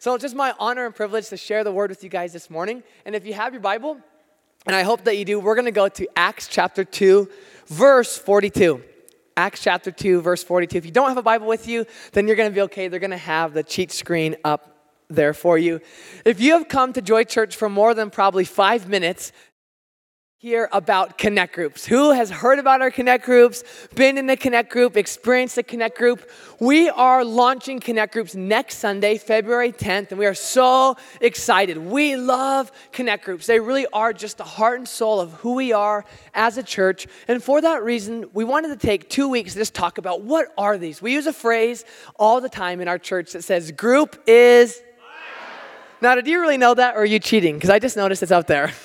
So it's just my honor and privilege to share the word with you guys this morning. And if you have your Bible, and I hope that you do, we're going to go to Acts chapter 2, verse 42. Acts chapter 2, verse 42. If you don't have a Bible with you, then you're going to be okay. They're going to have the cheat screen up there for you. If you have come to Joy Church for more than probably five minutes, hear about connect groups. Who has heard about our connect groups, been in the connect group, experienced the connect group? We are launching connect groups next Sunday, February 10th, and we are so excited. We love connect groups. They really are just the heart and soul of who we are as a church. And for that reason, we wanted to take two weeks to just talk about what are these. We use a phrase all the time in our church that says group is now, did you really know that, or are you cheating? Because I just noticed it's out there.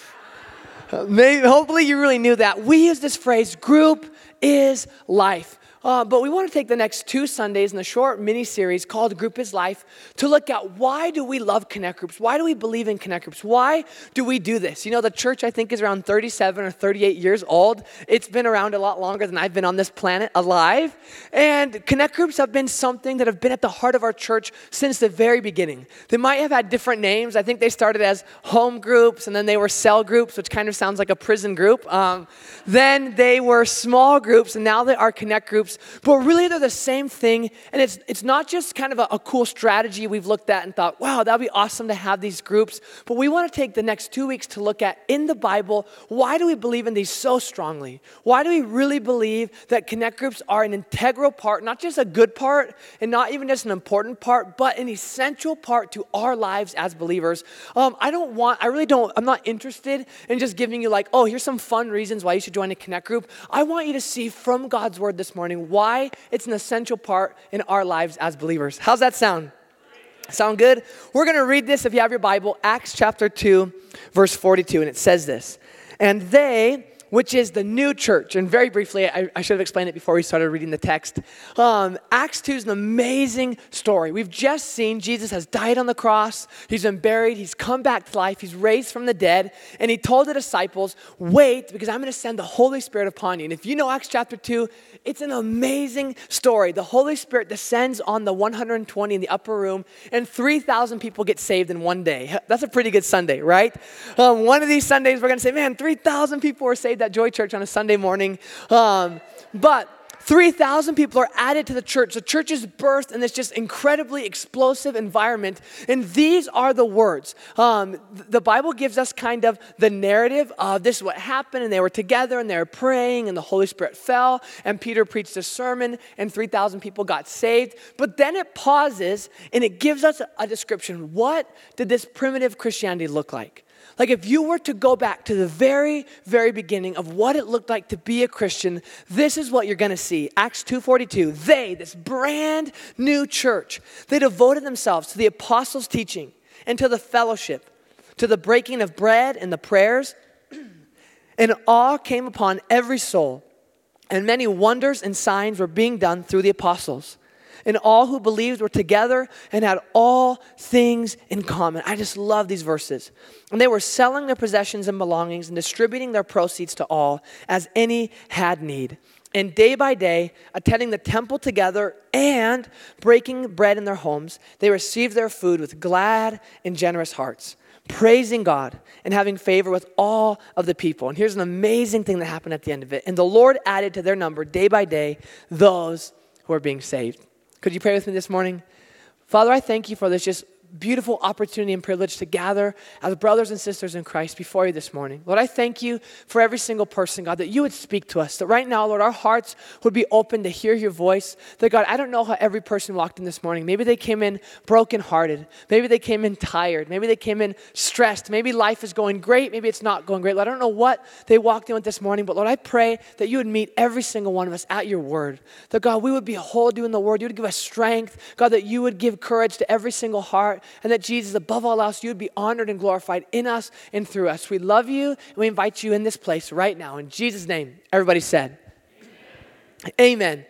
Maybe, hopefully, you really knew that. We use this phrase, group is life. Uh, but we want to take the next two Sundays in the short mini series called Group is Life to look at why do we love connect groups? Why do we believe in connect groups? Why do we do this? You know, the church I think is around 37 or 38 years old. It's been around a lot longer than I've been on this planet alive. And connect groups have been something that have been at the heart of our church since the very beginning. They might have had different names. I think they started as home groups and then they were cell groups, which kind of sounds like a prison group. Um, then they were small groups and now they are connect groups but really they're the same thing. And it's, it's not just kind of a, a cool strategy we've looked at and thought, wow, that'd be awesome to have these groups. But we want to take the next two weeks to look at in the Bible, why do we believe in these so strongly? Why do we really believe that connect groups are an integral part, not just a good part and not even just an important part, but an essential part to our lives as believers? Um, I don't want, I really don't, I'm not interested in just giving you like, oh, here's some fun reasons why you should join a connect group. I want you to see from God's word this morning why it's an essential part in our lives as believers. How's that sound? Sound good? We're going to read this if you have your Bible, Acts chapter 2, verse 42, and it says this. And they, which is the new church. And very briefly, I, I, should have explained it before we started reading the text. Um, Acts 2 is an amazing story. We've just seen Jesus has died on the cross, he's been buried, he's come back to life, he's raised from the dead, and he told the disciples, Wait, because I'm going to send the Holy Spirit upon you. And if you know Acts chapter 2, it's an amazing story. The Holy Spirit descends on the 120 in the upper room, and 3,000 people get saved in one day. That's a pretty good Sunday, right? Um, one of these Sundays, we're going to say, Man, 3,000 people were saved at Joy Church on a Sunday morning. Um, but 3,000 people are added to the church. The church is birthed in this just incredibly explosive environment. And these are the words. Um, the Bible gives us kind of the narrative of this is what happened, and they were together and they were praying, and the Holy Spirit fell, and Peter preached a sermon, and 3,000 people got saved. But then it pauses and it gives us a description. What did this primitive Christianity look like? Like if you were to go back to the very very beginning of what it looked like to be a Christian, this is what you're going to see. Acts 2:42. They, this brand new church, they devoted themselves to the apostles' teaching and to the fellowship, to the breaking of bread and the prayers. And awe came upon every soul, and many wonders and signs were being done through the apostles and all who believed were together and had all things in common. I just love these verses. And they were selling their possessions and belongings and distributing their proceeds to all as any had need. And day by day, attending the temple together and breaking bread in their homes, they received their food with glad and generous hearts, praising God and having favor with all of the people. And here's an amazing thing that happened at the end of it. And the Lord added to their number day by day those who are being saved. Could you pray with me this morning? Father, I thank you for this just beautiful opportunity and privilege to gather as brothers and sisters in Christ before you this morning. Lord, I thank you for every single person, God, that you would speak to us. That right now, Lord, our hearts would be open to hear your voice. That, God, I don't know how every person walked in this morning. Maybe they came in brokenhearted. Maybe they came in tired. Maybe they came in stressed. Maybe life is going great. Maybe it's not going great. Lord, I don't know what they walked in with this morning, but Lord, I pray that you would meet every single one of us at your word. That, God, we would behold you in the word. You would give us strength. God, that you would give courage to every single heart and that Jesus, above all else, you would be honored and glorified in us and through us. We love you and we invite you in this place right now. In Jesus' name, everybody said, Amen. Amen.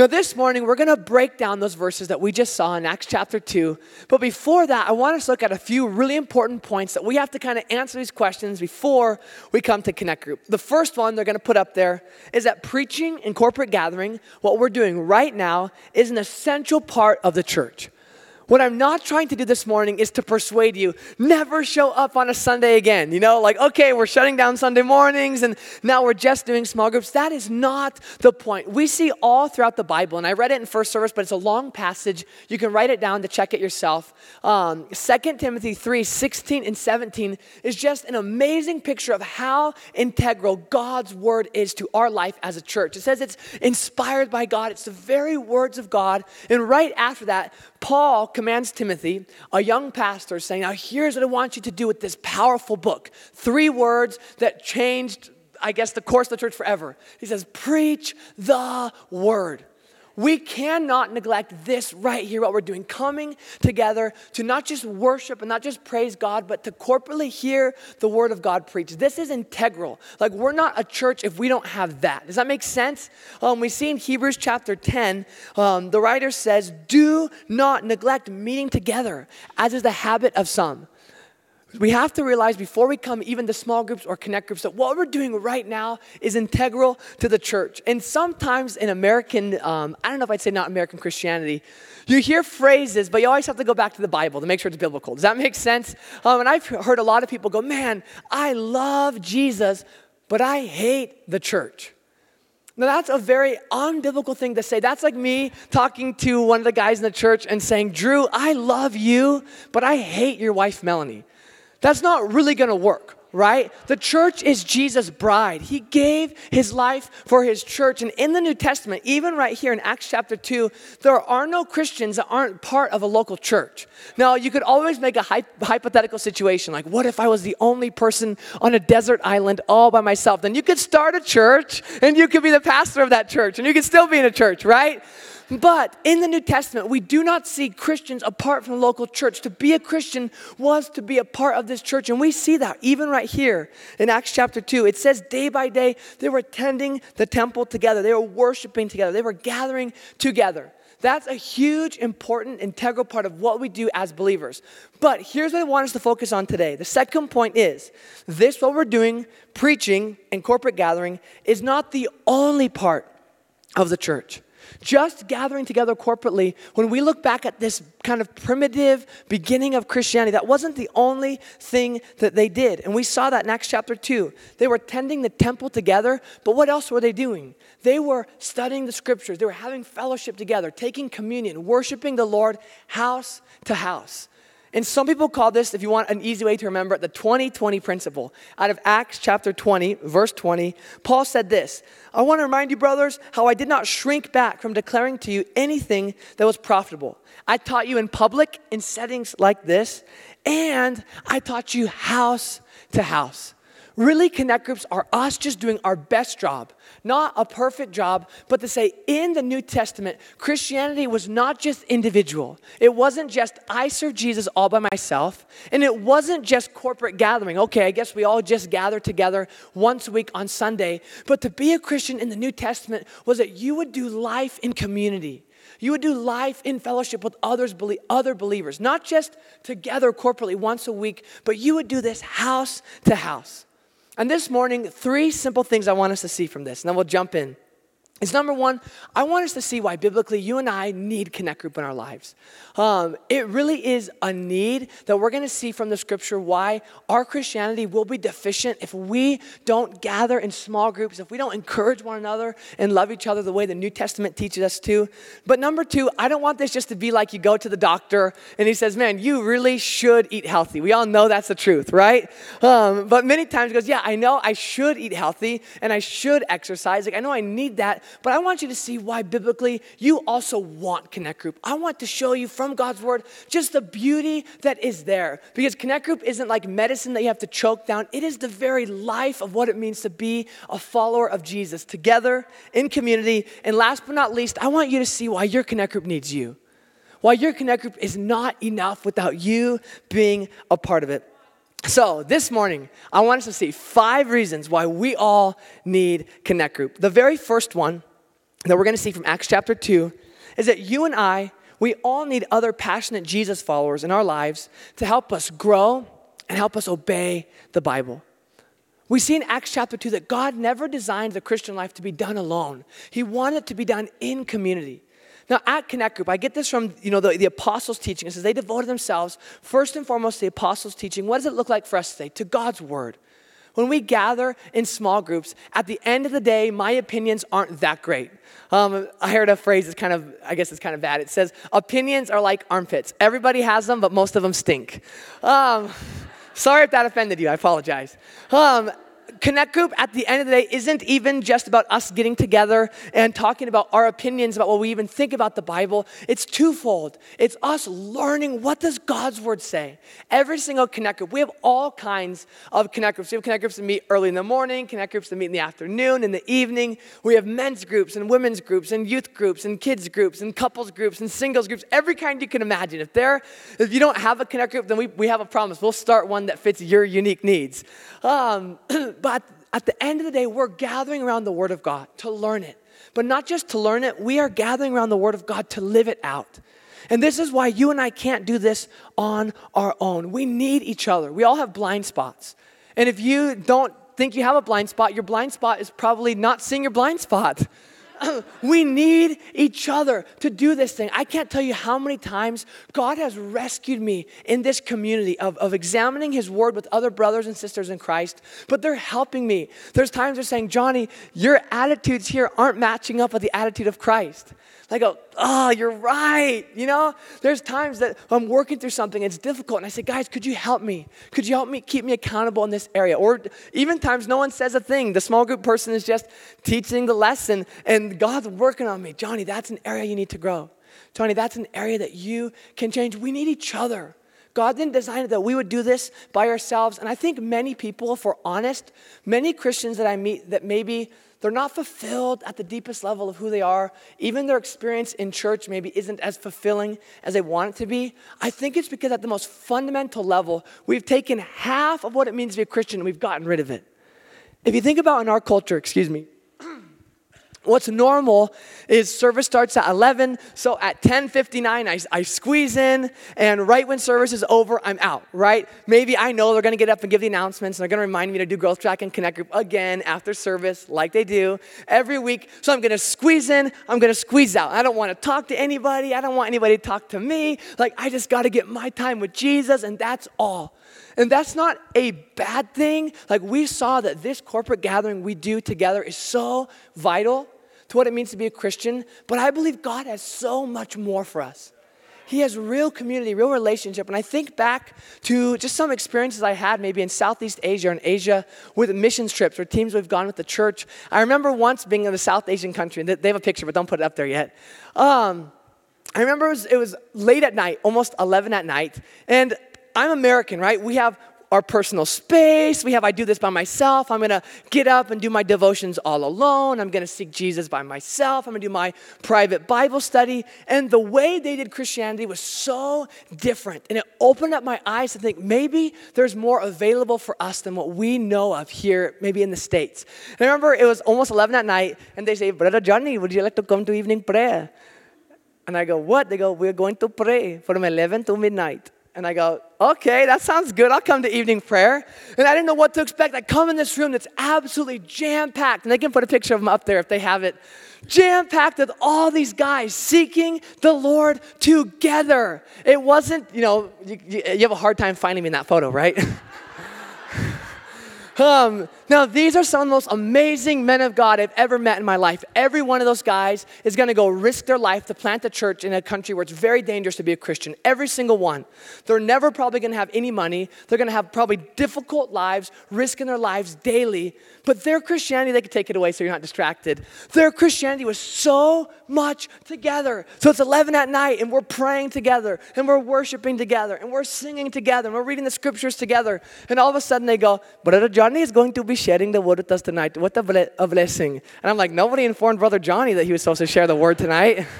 Now, this morning, we're going to break down those verses that we just saw in Acts chapter 2. But before that, I want us to look at a few really important points that we have to kind of answer these questions before we come to Connect Group. The first one they're going to put up there is that preaching and corporate gathering, what we're doing right now, is an essential part of the church. What I'm not trying to do this morning is to persuade you, never show up on a Sunday again. You know, like, okay, we're shutting down Sunday mornings and now we're just doing small groups. That is not the point. We see all throughout the Bible, and I read it in first service, but it's a long passage. You can write it down to check it yourself. Um, 2 Timothy 3 16 and 17 is just an amazing picture of how integral God's word is to our life as a church. It says it's inspired by God, it's the very words of God. And right after that, Paul commands Timothy, a young pastor, saying, Now here's what I want you to do with this powerful book. Three words that changed, I guess, the course of the church forever. He says, Preach the word. We cannot neglect this right here, what we're doing, coming together to not just worship and not just praise God, but to corporately hear the word of God preached. This is integral. Like, we're not a church if we don't have that. Does that make sense? Um, we see in Hebrews chapter 10, um, the writer says, Do not neglect meeting together, as is the habit of some we have to realize before we come even to small groups or connect groups that what we're doing right now is integral to the church. And sometimes in American, um, I don't know if I'd say not American Christianity, you hear phrases, but you always have to go back to the Bible to make sure it's biblical. Does that make sense? Um, and I've heard a lot of people go, man, I love Jesus, but I hate the church. Now, that's a very unbiblical thing to say. That's like me talking to one of the guys in the church and saying, Drew, I love you, but I hate your wife, Melanie. That's not really gonna work, right? The church is Jesus' bride. He gave his life for his church. And in the New Testament, even right here in Acts chapter 2, there are no Christians that aren't part of a local church. Now, you could always make a hypothetical situation like, what if I was the only person on a desert island all by myself? Then you could start a church and you could be the pastor of that church and you could still be in a church, right? But in the New Testament, we do not see Christians apart from the local church. To be a Christian was to be a part of this church. And we see that even right here in Acts chapter 2. It says day by day, they were attending the temple together, they were worshiping together, they were gathering together. That's a huge, important, integral part of what we do as believers. But here's what I want us to focus on today. The second point is this, what we're doing, preaching and corporate gathering, is not the only part of the church just gathering together corporately, when we look back at this kind of primitive beginning of Christianity, that wasn't the only thing that they did. And we saw that in Acts chapter 2. They were tending the temple together, but what else were they doing? They were studying the scriptures, they were having fellowship together, taking communion, worshiping the Lord house to house. And some people call this, if you want an easy way to remember it, the 20 20 principle. Out of Acts chapter 20, verse 20, Paul said this I want to remind you, brothers, how I did not shrink back from declaring to you anything that was profitable. I taught you in public in settings like this, and I taught you house to house. Really, connect groups are us just doing our best job, not a perfect job, but to say in the New Testament, Christianity was not just individual. It wasn't just I serve Jesus all by myself, and it wasn't just corporate gathering. Okay, I guess we all just gather together once a week on Sunday. But to be a Christian in the New Testament was that you would do life in community. You would do life in fellowship with others, other believers, not just together corporately once a week, but you would do this house to house. And this morning, three simple things I want us to see from this, and then we'll jump in is number one, I want us to see why biblically you and I need Connect Group in our lives. Um, it really is a need that we're going to see from the scripture why our Christianity will be deficient if we don't gather in small groups, if we don't encourage one another and love each other the way the New Testament teaches us to. But number two, I don't want this just to be like you go to the doctor and he says, Man, you really should eat healthy. We all know that's the truth, right? Um, but many times he goes, Yeah, I know I should eat healthy and I should exercise. Like, I know I need that but I want you to see why biblically you also want Connect Group. I want to show you from God's Word just the beauty that is there. Because Connect Group isn't like medicine that you have to choke down, it is the very life of what it means to be a follower of Jesus together in community. And last but not least, I want you to see why your Connect Group needs you. Why your Connect Group is not enough without you being a part of it. So, this morning, I want us to see five reasons why we all need Connect Group. The very first one that we're going to see from Acts chapter 2 is that you and I, we all need other passionate Jesus followers in our lives to help us grow and help us obey the Bible. We see in Acts chapter 2 that God never designed the Christian life to be done alone, He wanted it to be done in community. Now, at Connect Group, I get this from you know the, the apostles' teaching. It says they devoted themselves first and foremost to the apostles' teaching. What does it look like for us today? To God's word. When we gather in small groups, at the end of the day, my opinions aren't that great. Um, I heard a phrase that's kind of, I guess it's kind of bad. It says, opinions are like armpits. Everybody has them, but most of them stink. Um, sorry if that offended you. I apologize. Um, Connect Group at the end of the day isn't even just about us getting together and talking about our opinions about what we even think about the Bible. It's twofold. It's us learning what does God's word say. Every single Connect Group, we have all kinds of Connect Groups. We have Connect Groups that meet early in the morning, Connect Groups that meet in the afternoon, in the evening. We have men's groups and women's groups and youth groups and kids groups and couples groups and singles groups, every kind you can imagine. If there, if you don't have a Connect Group, then we, we have a promise. We'll start one that fits your unique needs. Um, but at the end of the day, we're gathering around the Word of God to learn it. But not just to learn it, we are gathering around the Word of God to live it out. And this is why you and I can't do this on our own. We need each other. We all have blind spots. And if you don't think you have a blind spot, your blind spot is probably not seeing your blind spot. we need each other to do this thing. I can't tell you how many times God has rescued me in this community of, of examining His Word with other brothers and sisters in Christ, but they're helping me. There's times they're saying, Johnny, your attitudes here aren't matching up with the attitude of Christ. I go, oh, you're right. You know, there's times that I'm working through something, it's difficult, and I say, guys, could you help me? Could you help me keep me accountable in this area? Or even times no one says a thing. The small group person is just teaching the lesson, and God's working on me. Johnny, that's an area you need to grow. Johnny, that's an area that you can change. We need each other. God didn't design it that we would do this by ourselves. And I think many people, if we're honest, many Christians that I meet that maybe they're not fulfilled at the deepest level of who they are. Even their experience in church maybe isn't as fulfilling as they want it to be. I think it's because at the most fundamental level, we've taken half of what it means to be a Christian and we've gotten rid of it. If you think about in our culture, excuse me, What's normal is service starts at 11, so at 10:59 I, I squeeze in, and right when service is over, I'm out. Right? Maybe I know they're going to get up and give the announcements, and they're going to remind me to do growth track and connect group again after service, like they do every week. So I'm going to squeeze in, I'm going to squeeze out. I don't want to talk to anybody. I don't want anybody to talk to me. Like I just got to get my time with Jesus, and that's all. And that's not a bad thing. Like we saw that this corporate gathering we do together is so vital to what it means to be a Christian, but I believe God has so much more for us. He has real community, real relationship. And I think back to just some experiences I had maybe in Southeast Asia and Asia with missions trips or teams we've gone with the church. I remember once being in a South Asian country, and they have a picture, but don't put it up there yet. Um, I remember it was, it was late at night, almost 11 at night, and I'm American, right? We have our personal space. We have, I do this by myself. I'm going to get up and do my devotions all alone. I'm going to seek Jesus by myself. I'm going to do my private Bible study. And the way they did Christianity was so different. And it opened up my eyes to think maybe there's more available for us than what we know of here, maybe in the States. And I remember it was almost 11 at night, and they say, Brother Johnny, would you like to come to evening prayer? And I go, What? They go, We're going to pray from 11 to midnight. And I go, okay, that sounds good. I'll come to evening prayer. And I didn't know what to expect. I come in this room that's absolutely jam packed. And they can put a picture of them up there if they have it. Jam packed with all these guys seeking the Lord together. It wasn't, you know, you, you have a hard time finding me in that photo, right? Um, now, these are some of the most amazing men of God I've ever met in my life. Every one of those guys is going to go risk their life to plant a church in a country where it's very dangerous to be a Christian. Every single one. They're never probably going to have any money. They're going to have probably difficult lives, risking their lives daily. But their Christianity, they could take it away so you're not distracted. Their Christianity was so much together. So it's 11 at night, and we're praying together, and we're worshiping together, and we're singing together, and we're reading the scriptures together. And all of a sudden they go, Brother Johnny is going to be sharing the word with us tonight. What a, ble- a blessing. And I'm like, nobody informed Brother Johnny that he was supposed to share the word tonight.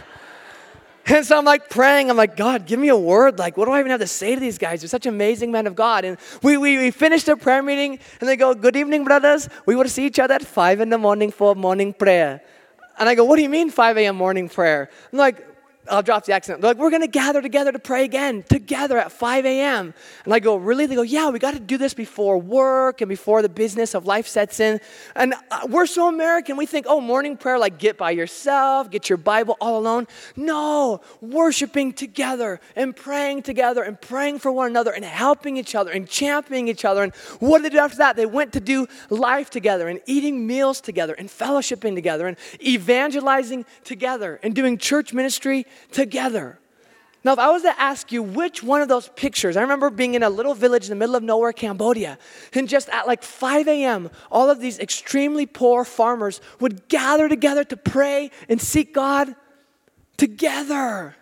And so I'm like praying. I'm like, God, give me a word. Like, what do I even have to say to these guys? They're such amazing men of God. And we, we, we finished the prayer meeting, and they go, Good evening, brothers. We will see each other at 5 in the morning for morning prayer. And I go, What do you mean 5 a.m. morning prayer? I'm like, I'll drop the accent. They're like, we're going to gather together to pray again, together at 5 a.m. And I go, really? They go, yeah, we got to do this before work and before the business of life sets in. And uh, we're so American. We think, oh, morning prayer, like get by yourself, get your Bible all alone. No, worshiping together and praying together and praying for one another and helping each other and championing each other. And what did they do after that? They went to do life together and eating meals together and fellowshipping together and evangelizing together and doing church ministry together. Now, if I was to ask you which one of those pictures, I remember being in a little village in the middle of nowhere, Cambodia, and just at like 5 a.m., all of these extremely poor farmers would gather together to pray and seek God together.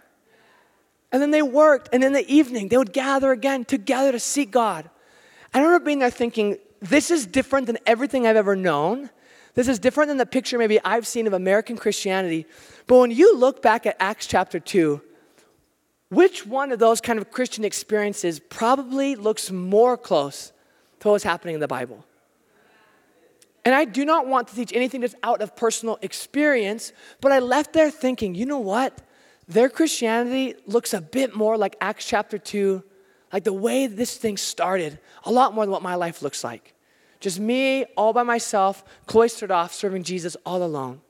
And then they worked, and in the evening, they would gather again together to seek God. I remember being there thinking, this is different than everything I've ever known. This is different than the picture maybe I've seen of American Christianity. But when you look back at Acts chapter 2, which one of those kind of Christian experiences probably looks more close to what's happening in the Bible? And I do not want to teach anything that's out of personal experience, but I left there thinking, you know what? Their Christianity looks a bit more like Acts chapter 2, like the way this thing started, a lot more than what my life looks like. Just me all by myself, cloistered off, serving Jesus all alone.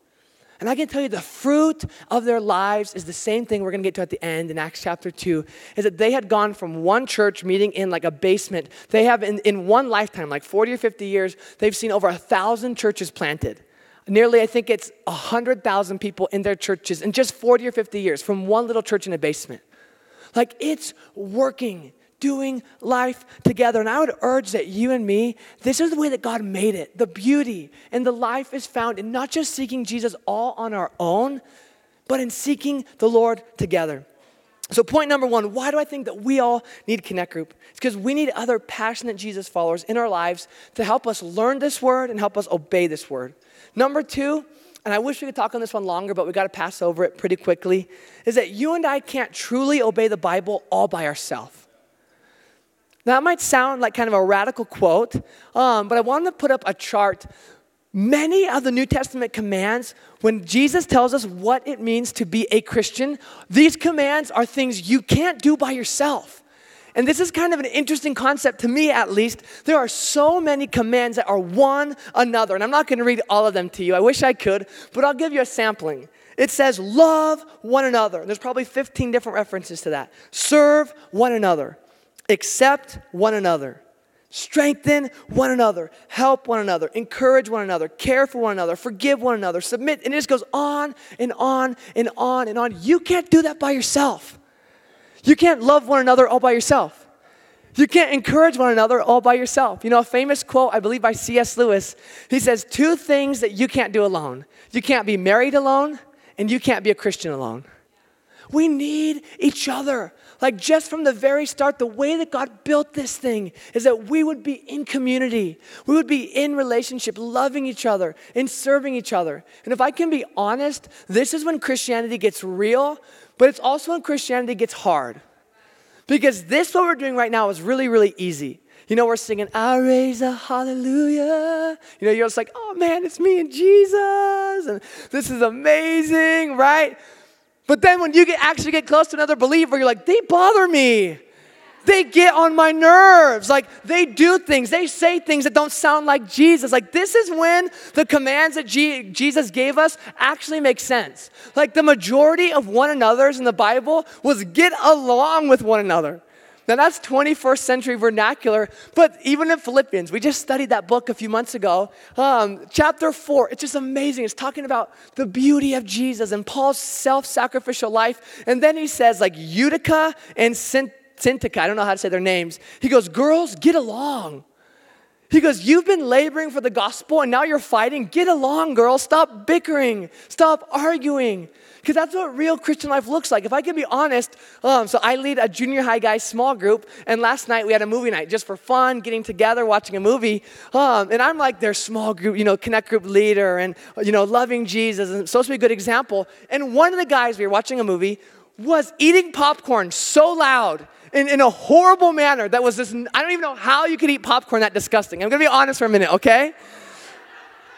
And I can tell you the fruit of their lives is the same thing we're going to get to at the end in Acts chapter 2 is that they had gone from one church meeting in like a basement. They have, in, in one lifetime, like 40 or 50 years, they've seen over a thousand churches planted. Nearly, I think it's 100,000 people in their churches in just 40 or 50 years from one little church in a basement. Like it's working doing life together. And I would urge that you and me, this is the way that God made it. The beauty and the life is found in not just seeking Jesus all on our own, but in seeking the Lord together. So, point number one why do I think that we all need Connect Group? It's because we need other passionate Jesus followers in our lives to help us learn this word and help us obey this word. Number two, and I wish we could talk on this one longer, but we got to pass over it pretty quickly, is that you and I can't truly obey the Bible all by ourselves. That might sound like kind of a radical quote, um, but I wanted to put up a chart. Many of the New Testament commands, when Jesus tells us what it means to be a Christian, these commands are things you can't do by yourself. And this is kind of an interesting concept to me, at least. There are so many commands that are one another. And I'm not going to read all of them to you. I wish I could, but I'll give you a sampling. It says, love one another. There's probably 15 different references to that. Serve one another accept one another, strengthen one another, help one another, encourage one another, care for one another, forgive one another, submit. And it just goes on and on and on and on. You can't do that by yourself. You can't love one another all by yourself. You can't encourage one another all by yourself. You know, a famous quote, I believe by C.S. Lewis, he says, Two things that you can't do alone. You can't be married alone, and you can't be a Christian alone. We need each other. Like, just from the very start, the way that God built this thing is that we would be in community. We would be in relationship, loving each other and serving each other. And if I can be honest, this is when Christianity gets real, but it's also when Christianity gets hard. Because this, what we're doing right now, is really, really easy. You know, we're singing, I raise a hallelujah. You know, you're just like, oh man, it's me and Jesus. And this is amazing, right? But then when you get, actually get close to another believer, you're like, they bother me. They get on my nerves. Like they do things, they say things that don't sound like Jesus. Like this is when the commands that G- Jesus gave us actually make sense. Like the majority of one another's in the Bible was get along with one another. Now, that's 21st century vernacular, but even in Philippians, we just studied that book a few months ago. Um, chapter 4, it's just amazing. It's talking about the beauty of Jesus and Paul's self sacrificial life. And then he says, like, Euodia and Syntyche, I don't know how to say their names. He goes, Girls, get along. He goes, You've been laboring for the gospel and now you're fighting. Get along, girls. Stop bickering. Stop arguing. Because that's what real Christian life looks like. If I can be honest, um, so I lead a junior high guys small group, and last night we had a movie night just for fun, getting together, watching a movie. Um, and I'm like their small group, you know, connect group leader, and you know, loving Jesus, and supposed to be a good example. And one of the guys we were watching a movie was eating popcorn so loud in, in a horrible manner that was this, I don't even know how you could eat popcorn that disgusting. I'm gonna be honest for a minute, okay?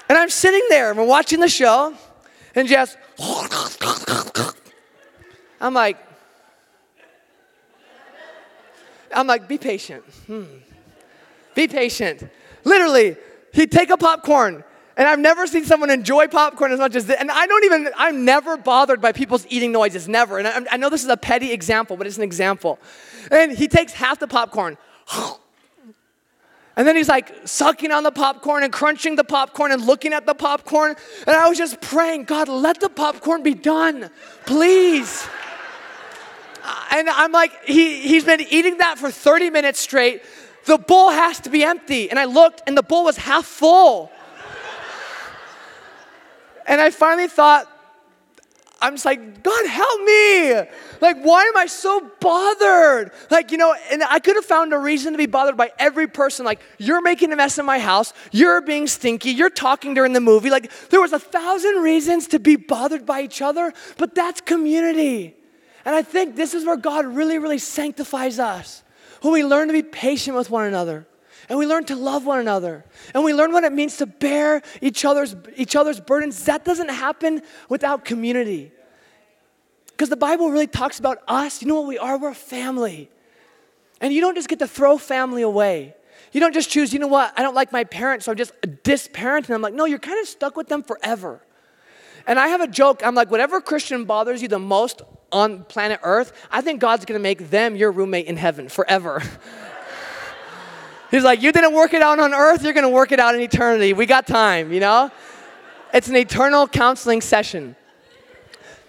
And I'm sitting there and we're watching the show, and just I'm like, I'm like, be patient. Hmm. Be patient. Literally, he'd take a popcorn, and I've never seen someone enjoy popcorn as much as this. And I don't even, I'm never bothered by people's eating noises, never. And I, I know this is a petty example, but it's an example. And he takes half the popcorn. And then he's like sucking on the popcorn and crunching the popcorn and looking at the popcorn. And I was just praying, God, let the popcorn be done, please. And I'm like, he, he's been eating that for 30 minutes straight. The bowl has to be empty. And I looked, and the bowl was half full. and I finally thought, I'm just like, God, help me. Like, why am I so bothered? Like, you know, and I could have found a reason to be bothered by every person. Like, you're making a mess in my house. You're being stinky. You're talking during the movie. Like, there was a thousand reasons to be bothered by each other, but that's community. And I think this is where God really, really sanctifies us. When we learn to be patient with one another and we learn to love one another and we learn what it means to bear each other's each other's burdens. That doesn't happen without community. Because the bible really talks about us. You know what we are? We're a family. And you don't just get to throw family away. You don't just choose you know what? I don't like my parents so i'm just disparenting. Them like no you're kind of stuck with them forever. And i have a joke. I'm like whatever christian bothers you the most on planet earth i think god's to make them your roommate in heaven forever He's like, You didn't work it out on earth, you're gonna work it out in eternity. We got time, you know? It's an eternal counseling session.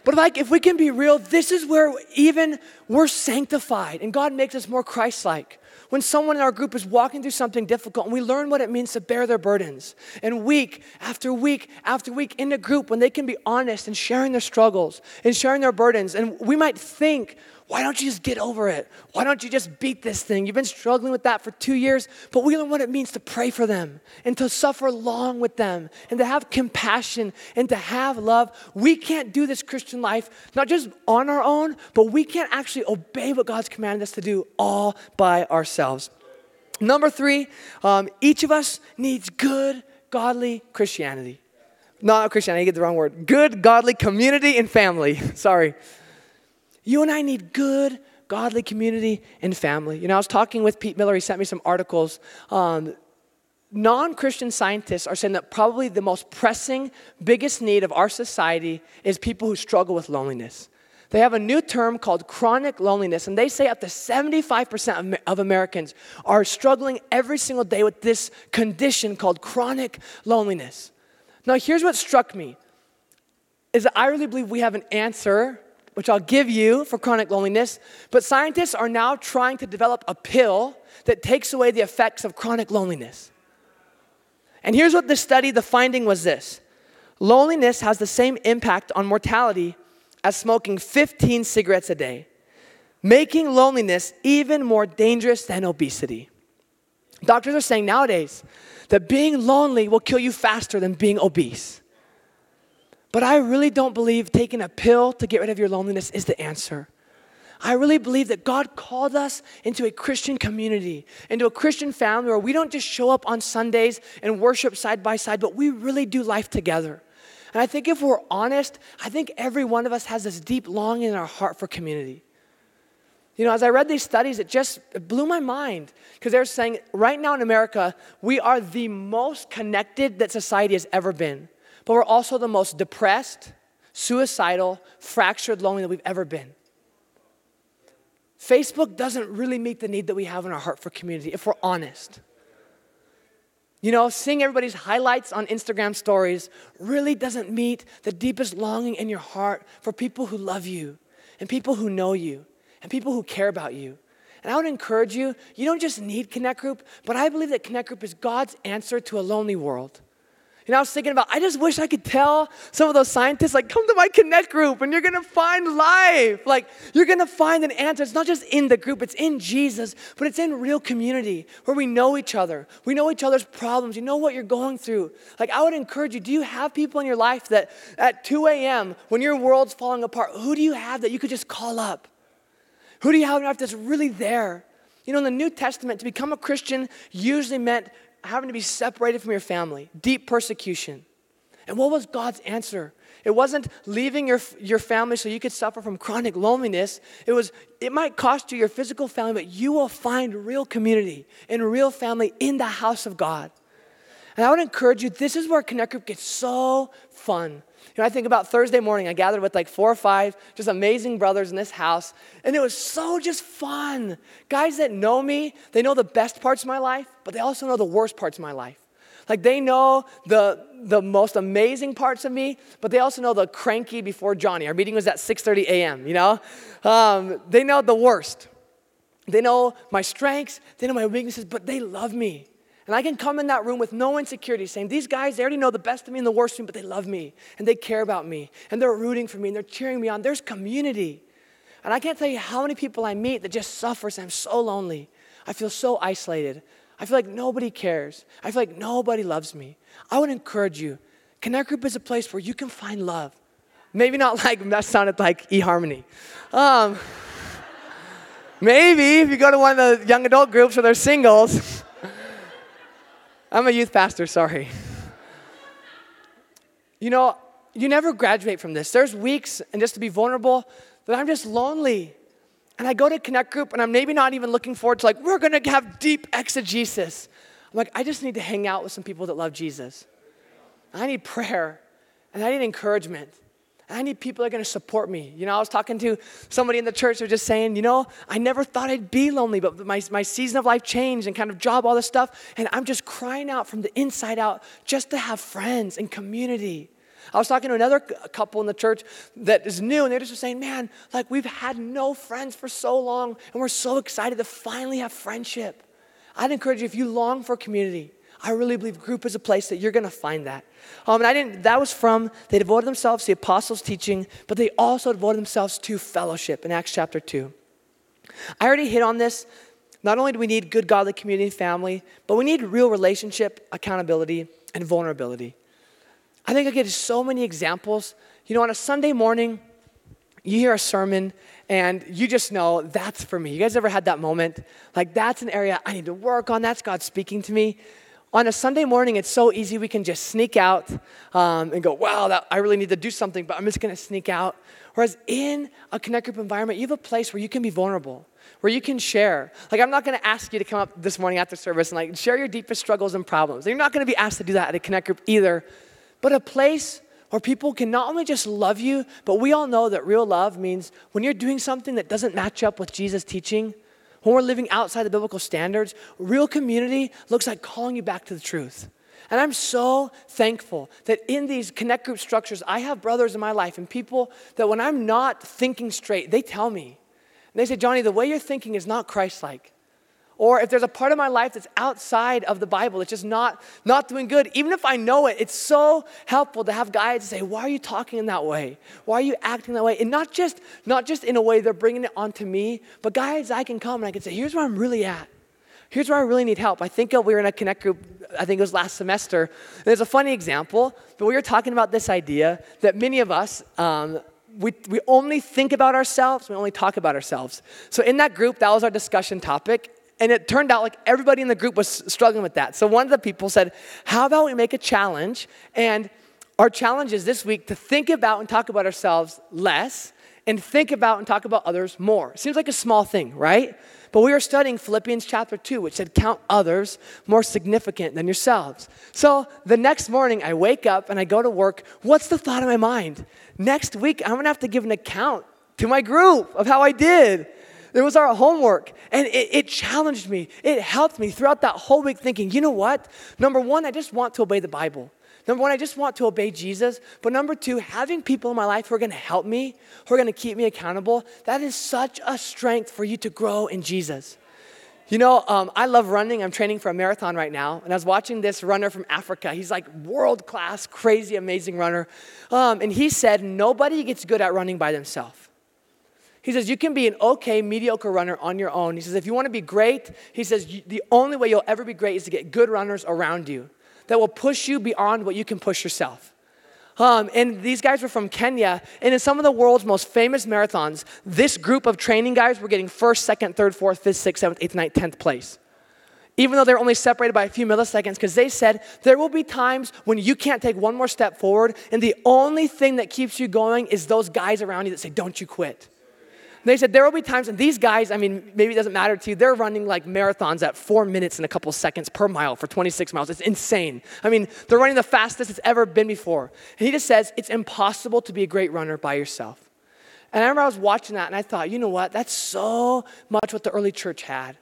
But like if we can be real, this is where even we're sanctified and God makes us more Christ-like. When someone in our group is walking through something difficult and we learn what it means to bear their burdens. And week after week after week in the group, when they can be honest and sharing their struggles and sharing their burdens, and we might think, why don't you just get over it? Why don't you just beat this thing? You've been struggling with that for two years, but we learn what it means to pray for them and to suffer along with them and to have compassion and to have love. We can't do this Christian life, not just on our own, but we can't actually obey what God's commanded us to do all by ourselves. Number three, um, each of us needs good, godly Christianity. Not Christianity, I get the wrong word. Good, godly community and family. Sorry. You and I need good, godly community and family. You know, I was talking with Pete Miller, he sent me some articles. Um, non Christian scientists are saying that probably the most pressing, biggest need of our society is people who struggle with loneliness. They have a new term called chronic loneliness, and they say up to 75% of Americans are struggling every single day with this condition called chronic loneliness. Now, here's what struck me is that I really believe we have an answer which I'll give you for chronic loneliness, but scientists are now trying to develop a pill that takes away the effects of chronic loneliness. And here's what the study, the finding was this loneliness has the same impact on mortality as smoking 15 cigarettes a day, making loneliness even more dangerous than obesity. Doctors are saying nowadays that being lonely will kill you faster than being obese. But I really don't believe taking a pill to get rid of your loneliness is the answer. I really believe that God called us into a Christian community, into a Christian family where we don't just show up on Sundays and worship side by side, but we really do life together. And I think if we're honest, I think every one of us has this deep longing in our heart for community. You know, as I read these studies, it just it blew my mind because they're saying right now in America, we are the most connected that society has ever been but we're also the most depressed, suicidal, fractured, lonely that we've ever been. Facebook doesn't really meet the need that we have in our heart for community, if we're honest. You know, seeing everybody's highlights on Instagram stories really doesn't meet the deepest longing in your heart for people who love you and people who know you and people who care about you. And I would encourage you, you don't just need Connect Group, but I believe that Connect Group is God's answer to a lonely world. And I was thinking about, I just wish I could tell some of those scientists, like, come to my Connect group and you're gonna find life. Like, you're gonna find an answer. It's not just in the group, it's in Jesus, but it's in real community where we know each other. We know each other's problems. You know what you're going through. Like, I would encourage you do you have people in your life that at 2 a.m., when your world's falling apart, who do you have that you could just call up? Who do you have in your life that's really there? You know, in the New Testament, to become a Christian usually meant having to be separated from your family, deep persecution. And what was God's answer? It wasn't leaving your, your family so you could suffer from chronic loneliness. It was, it might cost you your physical family, but you will find real community and real family in the house of God. And I would encourage you, this is where Connect Group gets so fun. You know, I think about Thursday morning, I gathered with like four or five just amazing brothers in this house, and it was so just fun. Guys that know me, they know the best parts of my life, but they also know the worst parts of my life. Like they know the, the most amazing parts of me, but they also know the cranky before Johnny. Our meeting was at 6.30 a.m., you know? Um, they know the worst. They know my strengths, they know my weaknesses, but they love me. And I can come in that room with no insecurity, saying, These guys, they already know the best of me and the worst of me, but they love me and they care about me and they're rooting for me and they're cheering me on. There's community. And I can't tell you how many people I meet that just suffer. I'm so lonely. I feel so isolated. I feel like nobody cares. I feel like nobody loves me. I would encourage you. Connect Group is a place where you can find love. Maybe not like that sounded like eHarmony. Um, maybe if you go to one of the young adult groups where they're singles. I'm a youth pastor, sorry. You know, you never graduate from this. There's weeks, and just to be vulnerable, that I'm just lonely. And I go to Connect Group and I'm maybe not even looking forward to, like, we're gonna have deep exegesis. I'm like, I just need to hang out with some people that love Jesus. I need prayer and I need encouragement. I need people that are gonna support me. You know, I was talking to somebody in the church who was just saying, you know, I never thought I'd be lonely, but my, my season of life changed and kind of job, all this stuff. And I'm just crying out from the inside out just to have friends and community. I was talking to another couple in the church that is new, and they're just saying, Man, like we've had no friends for so long, and we're so excited to finally have friendship. I'd encourage you, if you long for community, I really believe group is a place that you're going to find that. Um, and I didn't. That was from they devoted themselves to the apostles' teaching, but they also devoted themselves to fellowship in Acts chapter two. I already hit on this. Not only do we need good godly community and family, but we need real relationship, accountability, and vulnerability. I think I get so many examples. You know, on a Sunday morning, you hear a sermon and you just know that's for me. You guys ever had that moment? Like, that's an area I need to work on. That's God speaking to me. On a Sunday morning, it's so easy we can just sneak out um, and go, wow, that, I really need to do something, but I'm just gonna sneak out. Whereas in a connect group environment, you have a place where you can be vulnerable, where you can share. Like, I'm not gonna ask you to come up this morning after service and like share your deepest struggles and problems. You're not gonna be asked to do that at a connect group either but a place where people can not only just love you, but we all know that real love means when you're doing something that doesn't match up with Jesus' teaching, when we're living outside the biblical standards, real community looks like calling you back to the truth. And I'm so thankful that in these connect group structures, I have brothers in my life and people that when I'm not thinking straight, they tell me. And they say, Johnny, the way you're thinking is not Christ like. Or if there's a part of my life that's outside of the Bible, it's just not, not doing good, even if I know it, it's so helpful to have guides say, why are you talking in that way? Why are you acting that way? And not just, not just in a way they're bringing it onto me, but guys, I can come and I can say, here's where I'm really at. Here's where I really need help. I think we were in a connect group, I think it was last semester. There's a funny example, but we were talking about this idea that many of us, um, we, we only think about ourselves, we only talk about ourselves. So in that group, that was our discussion topic. And it turned out like everybody in the group was struggling with that. So one of the people said, How about we make a challenge? And our challenge is this week to think about and talk about ourselves less and think about and talk about others more. Seems like a small thing, right? But we were studying Philippians chapter 2, which said, Count others more significant than yourselves. So the next morning, I wake up and I go to work. What's the thought in my mind? Next week, I'm gonna have to give an account to my group of how I did. It was our homework. And it, it, challenged me. It helped me throughout that whole week thinking, you know what? Number one, I just want to obey the Bible. Number one, I just want to obey Jesus. But number two, having people in my life who are going to help me, who are going to keep me accountable, that is such a strength for you to grow in Jesus. You know, um, I love running. I'm training for a marathon right now. And I was watching this runner from Africa. He's like world class, crazy, amazing runner. Um, and he said, nobody gets good at running by themselves. He says, You can be an okay, mediocre runner on your own. He says, If you want to be great, he says, the only way you'll ever be great is to get good runners around you that will push you beyond what you can push yourself. Um, and these guys were from Kenya. And in some of the world's most famous marathons, this group of training guys were getting first, second, third, fourth, fifth, sixth, seventh, eighth, ninth, tenth place. even though they're only separated by a few milliseconds, because they said there will be times when you can't take one more step forward, and the only thing that keeps you going is those guys around you that say, Don't you quit. They said there will be times, and these guys, I mean, maybe it doesn't matter to you, they're running like marathons at four minutes and a couple seconds per mile for 26 miles. It's insane. I mean, they're running the fastest it's ever been before. And he just says, it's impossible to be a great runner by yourself. And I remember I was watching that and I thought, you know what? That's so much what the early church had.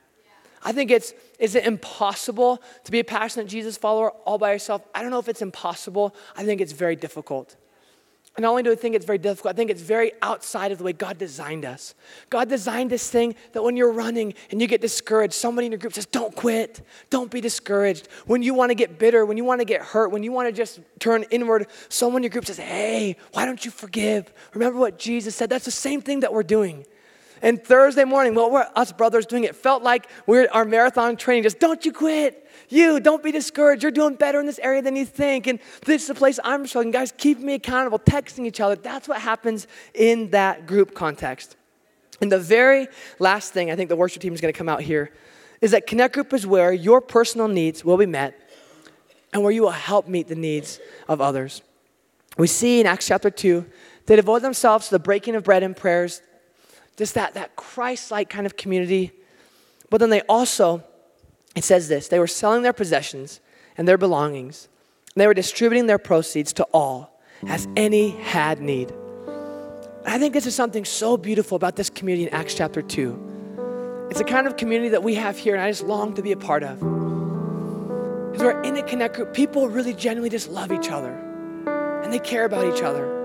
I think it's, is it impossible to be a passionate Jesus follower all by yourself? I don't know if it's impossible. I think it's very difficult. And not only do I think it's very difficult, I think it's very outside of the way God designed us. God designed this thing that when you're running and you get discouraged, somebody in your group says, Don't quit. Don't be discouraged. When you want to get bitter, when you want to get hurt, when you want to just turn inward, someone in your group says, Hey, why don't you forgive? Remember what Jesus said? That's the same thing that we're doing. And Thursday morning, what were us brothers doing? It felt like we are our marathon training, just don't you quit. You, don't be discouraged. You're doing better in this area than you think. And this is the place I'm struggling. Guys, keep me accountable, texting each other. That's what happens in that group context. And the very last thing I think the worship team is going to come out here is that Connect Group is where your personal needs will be met and where you will help meet the needs of others. We see in Acts chapter 2, they devote themselves to the breaking of bread and prayers, just that, that Christ like kind of community. But then they also it says this they were selling their possessions and their belongings, and they were distributing their proceeds to all as any had need. I think this is something so beautiful about this community in Acts chapter 2. It's a kind of community that we have here, and I just long to be a part of. Because we're in a connect group, people really genuinely just love each other and they care about each other.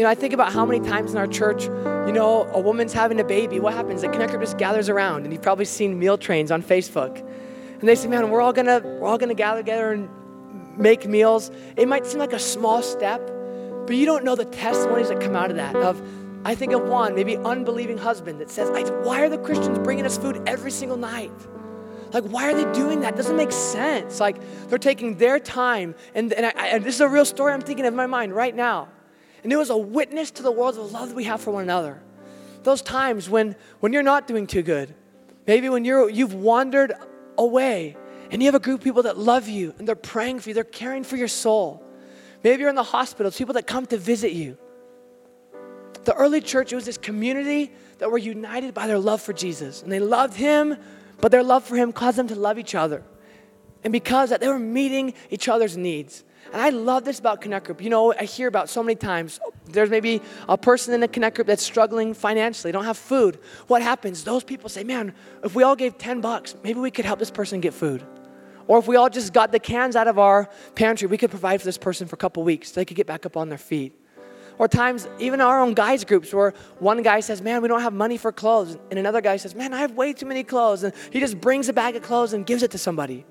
You know, I think about how many times in our church, you know, a woman's having a baby. What happens? The connect group just gathers around, and you've probably seen meal trains on Facebook. And they say, man, we're all gonna, we're all gonna gather together and make meals. It might seem like a small step, but you don't know the testimonies that come out of that. Of, I think of one, maybe unbelieving husband that says, why are the Christians bringing us food every single night? Like, why are they doing that? It doesn't make sense. Like, they're taking their time, and, and, I, and this is a real story I'm thinking of in my mind right now. And it was a witness to the world of the love that we have for one another. Those times when, when you're not doing too good, maybe when you're, you've wandered away and you have a group of people that love you and they're praying for you, they're caring for your soul. Maybe you're in the hospital, it's people that come to visit you. The early church, it was this community that were united by their love for Jesus. And they loved him, but their love for him caused them to love each other. And because that, they were meeting each other's needs. And I love this about Connect Group. You know, I hear about so many times there's maybe a person in a Connect Group that's struggling financially, don't have food. What happens? Those people say, man, if we all gave 10 bucks, maybe we could help this person get food. Or if we all just got the cans out of our pantry, we could provide for this person for a couple weeks so they could get back up on their feet. Or times, even our own guys groups, where one guy says, Man, we don't have money for clothes. And another guy says, Man, I have way too many clothes. And he just brings a bag of clothes and gives it to somebody.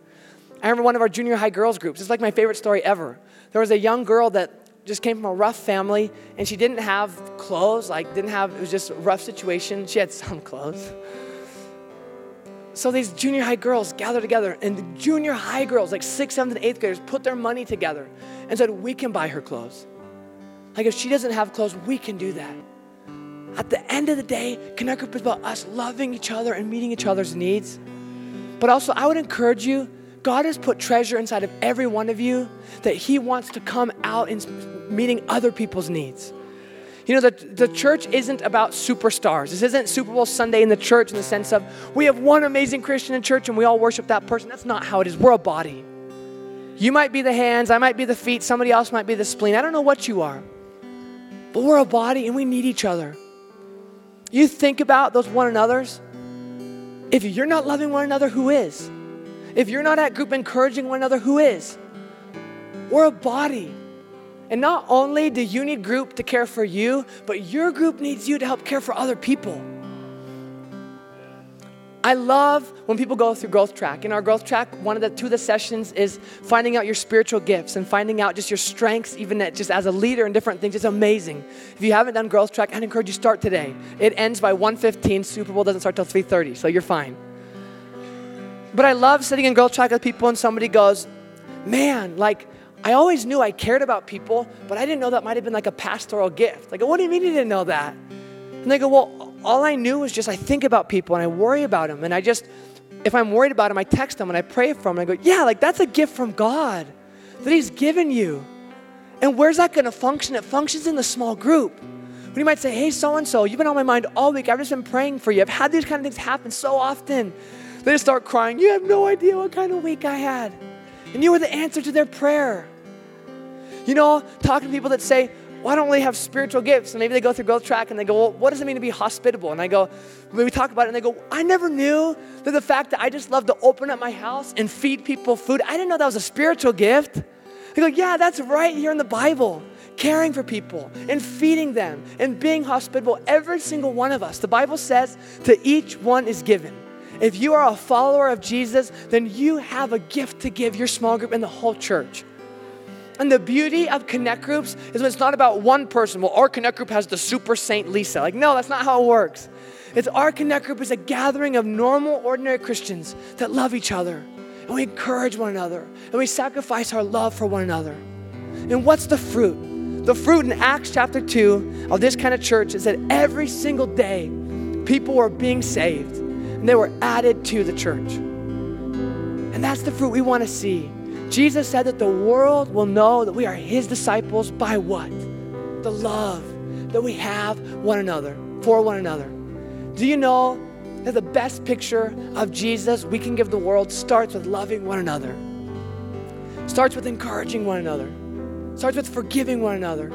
I remember one of our junior high girls groups. It's like my favorite story ever. There was a young girl that just came from a rough family and she didn't have clothes, like didn't have, it was just a rough situation. She had some clothes. So these junior high girls gathered together and the junior high girls, like sixth, seventh, and eighth graders, put their money together and said, we can buy her clothes. Like if she doesn't have clothes, we can do that. At the end of the day, Connect Group is about us loving each other and meeting each other's needs. But also, I would encourage you God has put treasure inside of every one of you that He wants to come out in meeting other people's needs. You know, the, the church isn't about superstars. This isn't Super Bowl Sunday in the church in the sense of we have one amazing Christian in church and we all worship that person. That's not how it is. We're a body. You might be the hands, I might be the feet, somebody else might be the spleen. I don't know what you are. But we're a body and we need each other. You think about those one another's. If you're not loving one another, who is? If you're not at group encouraging one another, who is? We're a body. And not only do you need group to care for you, but your group needs you to help care for other people. I love when people go through growth track. In our growth track, one of the two of the sessions is finding out your spiritual gifts and finding out just your strengths, even just as a leader and different things. It's amazing. If you haven't done growth track, I'd encourage you to start today. It ends by 1:15. Super Bowl doesn't start till 3:30, so you're fine. But I love sitting in growth track with people and somebody goes, man, like, I always knew I cared about people, but I didn't know that might have been like a pastoral gift. Like, what do you mean you didn't know that? And they go, well, all I knew was just I think about people and I worry about them. And I just, if I'm worried about them, I text them and I pray for him and I go, yeah, like that's a gift from God that he's given you. And where's that going to function? It functions in the small group. When you might say, hey, so and so, you've been on my mind all week. I've just been praying for you. I've had these kind of things happen so often. They just start crying. You have no idea what kind of week I had. And you were the answer to their prayer. You know, talking to people that say, why don't we have spiritual gifts? And maybe they go through growth track and they go, well, what does it mean to be hospitable? And I go, we talk about it and they go, I never knew that the fact that I just love to open up my house and feed people food, I didn't know that was a spiritual gift. They go, yeah, that's right here in the Bible. Caring for people and feeding them and being hospitable, every single one of us. The Bible says to each one is given. If you are a follower of Jesus, then you have a gift to give your small group and the whole church. And the beauty of connect groups is when it's not about one person. Well, our connect group has the super saint Lisa. Like, no, that's not how it works. It's our connect group is a gathering of normal, ordinary Christians that love each other. And we encourage one another. And we sacrifice our love for one another. And what's the fruit? The fruit in Acts chapter 2 of this kind of church is that every single day people were being saved and they were added to the church. And that's the fruit we want to see. Jesus said that the world will know that we are his disciples by what? The love that we have one another, for one another. Do you know that the best picture of Jesus we can give the world starts with loving one another? Starts with encouraging one another. Starts with forgiving one another.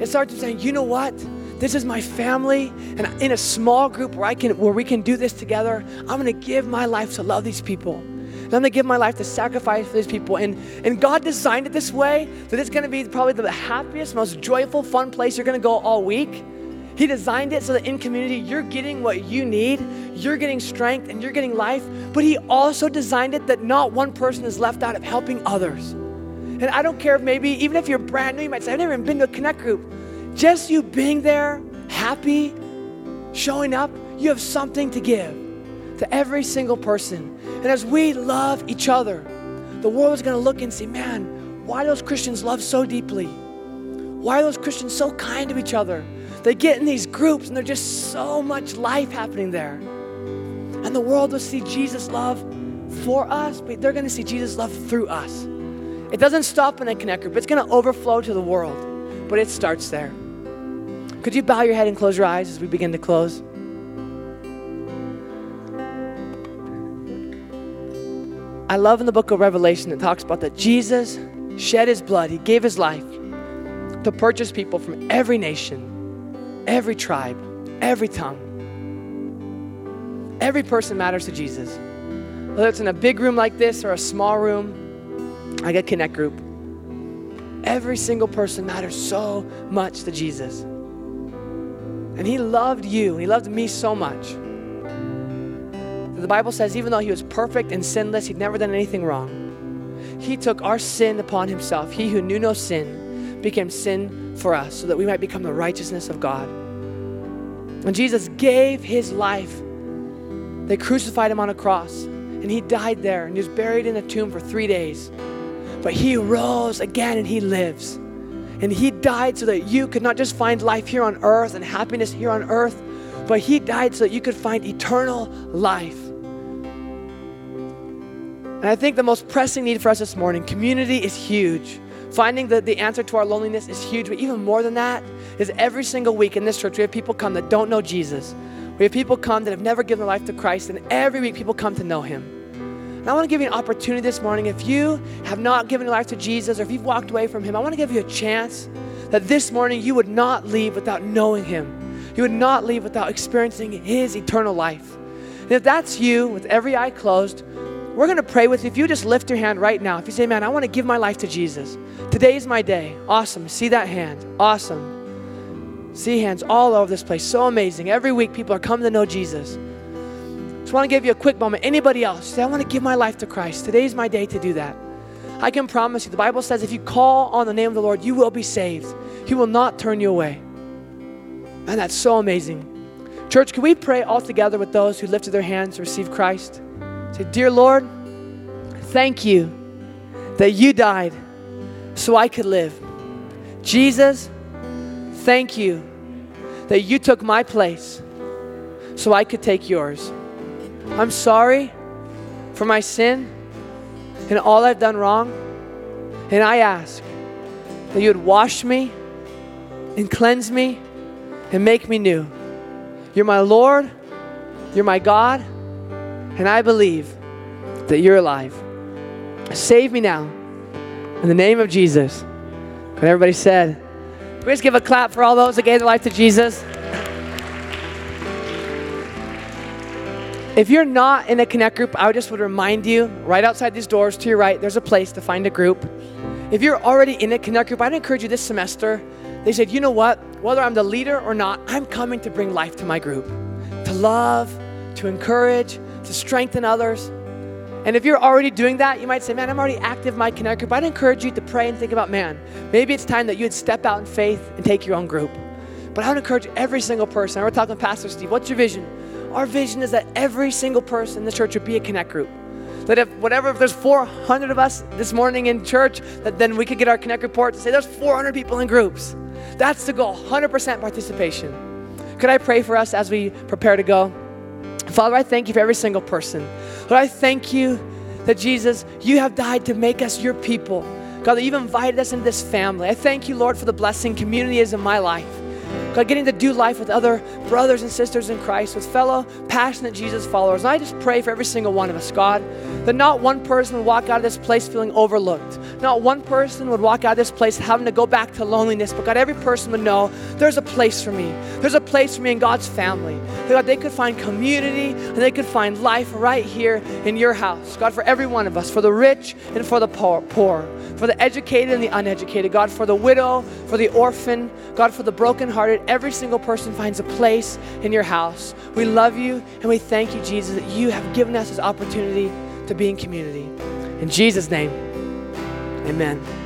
It starts with saying, you know what? This is my family, and in a small group where I can where we can do this together, I'm gonna give my life to love these people. I'm going to give my life to sacrifice for these people. And, and God designed it this way that it's going to be probably the happiest, most joyful, fun place you're going to go all week. He designed it so that in community, you're getting what you need, you're getting strength, and you're getting life. But He also designed it that not one person is left out of helping others. And I don't care if maybe, even if you're brand new, you might say, I've never even been to a Connect group. Just you being there, happy, showing up, you have something to give to every single person. And as we love each other, the world is going to look and see, man, why those Christians love so deeply? Why are those Christians so kind to each other? They get in these groups and there's just so much life happening there. And the world will see Jesus' love for us, but they're going to see Jesus' love through us. It doesn't stop in a connect group, it's going to overflow to the world, but it starts there. Could you bow your head and close your eyes as we begin to close? I love in the book of Revelation it talks about that Jesus shed his blood, he gave his life to purchase people from every nation, every tribe, every tongue. Every person matters to Jesus. Whether it's in a big room like this or a small room, I get Connect Group. Every single person matters so much to Jesus. And he loved you, he loved me so much the Bible says, even though he was perfect and sinless, he'd never done anything wrong. He took our sin upon himself. He who knew no sin became sin for us so that we might become the righteousness of God. When Jesus gave his life, they crucified him on a cross and he died there and he was buried in a tomb for three days. But he rose again and he lives. And he died so that you could not just find life here on earth and happiness here on earth, but he died so that you could find eternal life. And I think the most pressing need for us this morning, community is huge. Finding the, the answer to our loneliness is huge, but even more than that is every single week in this church, we have people come that don't know Jesus. We have people come that have never given their life to Christ, and every week people come to know Him. And I want to give you an opportunity this morning. If you have not given your life to Jesus or if you've walked away from Him, I want to give you a chance that this morning you would not leave without knowing Him. You would not leave without experiencing His eternal life. And if that's you, with every eye closed, we're going to pray with you. If you just lift your hand right now, if you say, Man, I want to give my life to Jesus, today's my day. Awesome. See that hand. Awesome. See hands all over this place. So amazing. Every week, people are coming to know Jesus. Just want to give you a quick moment. Anybody else? Say, I want to give my life to Christ. Today's my day to do that. I can promise you, the Bible says if you call on the name of the Lord, you will be saved. He will not turn you away. And that's so amazing. Church, can we pray all together with those who lifted their hands to receive Christ? Say, Dear Lord, thank you that you died so I could live. Jesus, thank you that you took my place so I could take yours. I'm sorry for my sin and all I've done wrong. And I ask that you would wash me and cleanse me and make me new. You're my Lord, you're my God, and I believe that you're alive. Save me now. In the name of Jesus. And everybody said, Please give a clap for all those that gave their life to Jesus. If you're not in a connect group, I just would remind you right outside these doors to your right, there's a place to find a group. If you're already in a connect group, I'd encourage you this semester. They said, you know what? Whether I'm the leader or not, I'm coming to bring life to my group, to love, to encourage, to strengthen others. And if you're already doing that, you might say, man, I'm already active in my connect group. I'd encourage you to pray and think about, man, maybe it's time that you would step out in faith and take your own group. But I would encourage every single person. We're talking to Pastor Steve. What's your vision? Our vision is that every single person in the church would be a connect group. That if whatever, if there's 400 of us this morning in church, that then we could get our connect report to say there's 400 people in groups. That's the goal, 100% participation. Could I pray for us as we prepare to go? Father, I thank you for every single person. Lord, I thank you that Jesus, you have died to make us your people. God, that you've invited us into this family. I thank you, Lord, for the blessing community is in my life. God, getting to do life with other brothers and sisters in Christ, with fellow passionate Jesus followers. And I just pray for every single one of us, God, that not one person would walk out of this place feeling overlooked. Not one person would walk out of this place having to go back to loneliness, but God, every person would know there's a place for me. There's a place for me in God's family. That God, they could find community and they could find life right here in your house. God, for every one of us, for the rich and for the poor, poor for the educated and the uneducated. God, for the widow, for the orphan. God, for the brokenhearted. Every single person finds a place in your house. We love you and we thank you, Jesus, that you have given us this opportunity to be in community. In Jesus' name, amen.